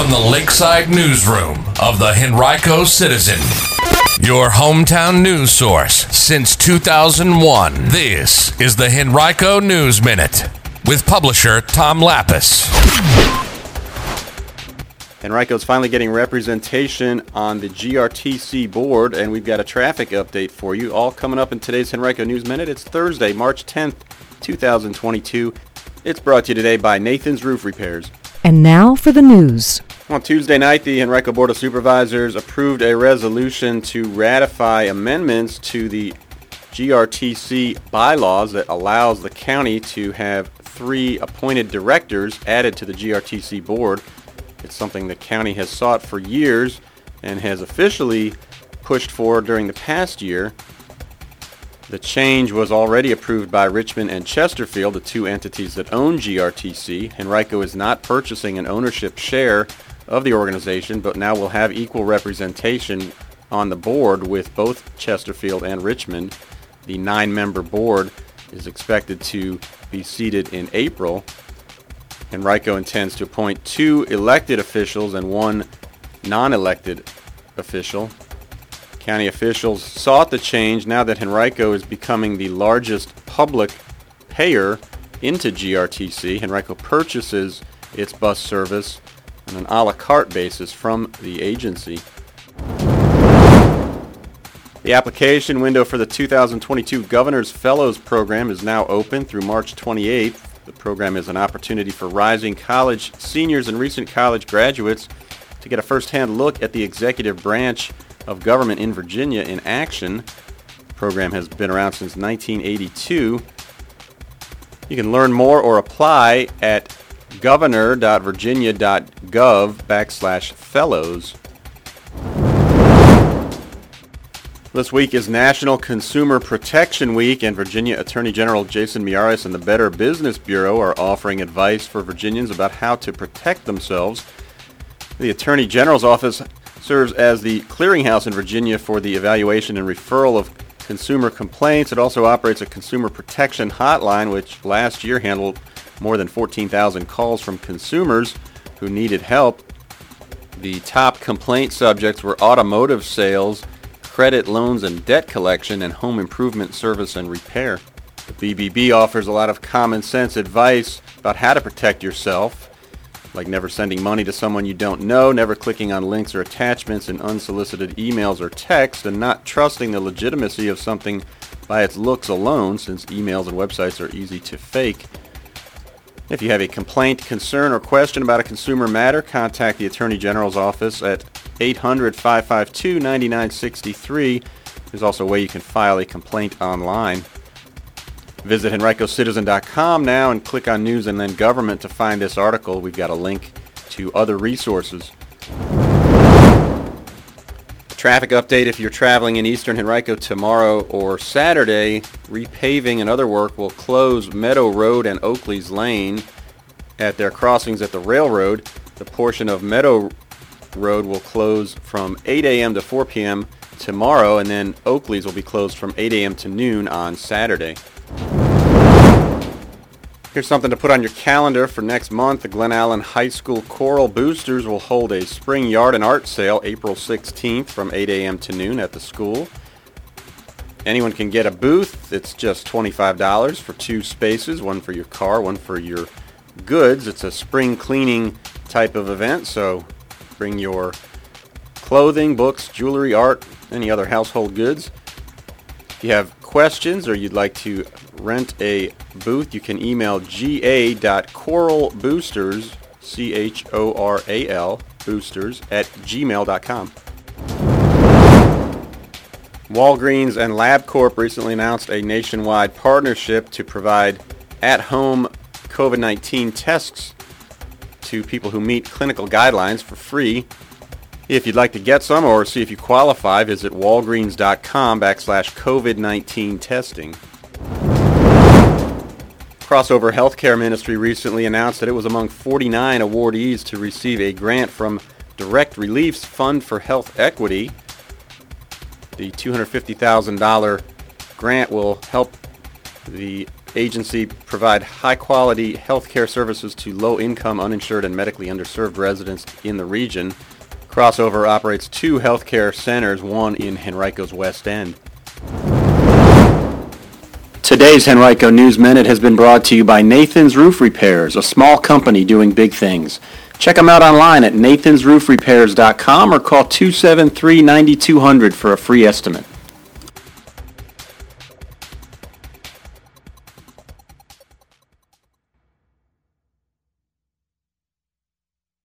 from the Lakeside Newsroom of the Henrico Citizen, your hometown news source since 2001. This is the Henrico News Minute with publisher Tom Lappas. Henrico's finally getting representation on the GRTC board, and we've got a traffic update for you, all coming up in today's Henrico News Minute. It's Thursday, March 10th, 2022. It's brought to you today by Nathan's Roof Repairs. And now for the news. On Tuesday night, the Henrico Board of Supervisors approved a resolution to ratify amendments to the GRTC bylaws that allows the county to have three appointed directors added to the GRTC board. It's something the county has sought for years and has officially pushed for during the past year. The change was already approved by Richmond and Chesterfield, the two entities that own GRTC. Henrico is not purchasing an ownership share of the organization, but now will have equal representation on the board with both Chesterfield and Richmond. The nine-member board is expected to be seated in April. and Henrico intends to appoint two elected officials and one non-elected official. County officials sought the change now that Henrico is becoming the largest public payer into GRTC. Henrico purchases its bus service on an a la carte basis from the agency. The application window for the 2022 Governor's Fellows Program is now open through March 28th. The program is an opportunity for rising college seniors and recent college graduates to get a first-hand look at the executive branch of government in Virginia in action. The program has been around since 1982. You can learn more or apply at governor.virginia.gov backslash fellows. This week is National Consumer Protection Week, and Virginia Attorney General Jason Miyares and the Better Business Bureau are offering advice for Virginians about how to protect themselves. The Attorney General's office serves as the clearinghouse in Virginia for the evaluation and referral of consumer complaints. It also operates a consumer protection hotline, which last year handled more than 14,000 calls from consumers who needed help. The top complaint subjects were automotive sales, credit, loans, and debt collection, and home improvement service and repair. The BBB offers a lot of common sense advice about how to protect yourself, like never sending money to someone you don't know, never clicking on links or attachments in unsolicited emails or text, and not trusting the legitimacy of something by its looks alone, since emails and websites are easy to fake. If you have a complaint, concern, or question about a consumer matter, contact the Attorney General's office at 800-552-9963. There's also a way you can file a complaint online. Visit henricocitizen.com now and click on News and then Government to find this article. We've got a link to other resources. Traffic update if you're traveling in eastern Henrico tomorrow or Saturday, repaving and other work will close Meadow Road and Oakley's Lane at their crossings at the railroad. The portion of Meadow Road will close from 8 a.m. to 4 p.m. tomorrow, and then Oakley's will be closed from 8 a.m. to noon on Saturday. Here's something to put on your calendar for next month. The Glen Allen High School Choral Boosters will hold a spring yard and art sale April 16th from 8 a.m. to noon at the school. Anyone can get a booth. It's just $25 for two spaces, one for your car, one for your goods. It's a spring cleaning type of event, so bring your clothing, books, jewelry, art, any other household goods. If you have questions or you'd like to rent a booth, you can email ga.choralboosters, C-H-O-R-A-L, boosters, at gmail.com. Walgreens and LabCorp recently announced a nationwide partnership to provide at-home COVID-19 tests to people who meet clinical guidelines for free. If you'd like to get some or see if you qualify, visit walgreens.com backslash COVID-19 testing. Crossover Healthcare Ministry recently announced that it was among 49 awardees to receive a grant from Direct Relief's Fund for Health Equity. The $250,000 grant will help the agency provide high-quality healthcare services to low-income, uninsured, and medically underserved residents in the region. Crossover operates two healthcare centers, one in Henrico's West End. Today's Henrico News Minute has been brought to you by Nathan's Roof Repairs, a small company doing big things. Check them out online at nathansroofrepairs.com or call 273-9200 for a free estimate.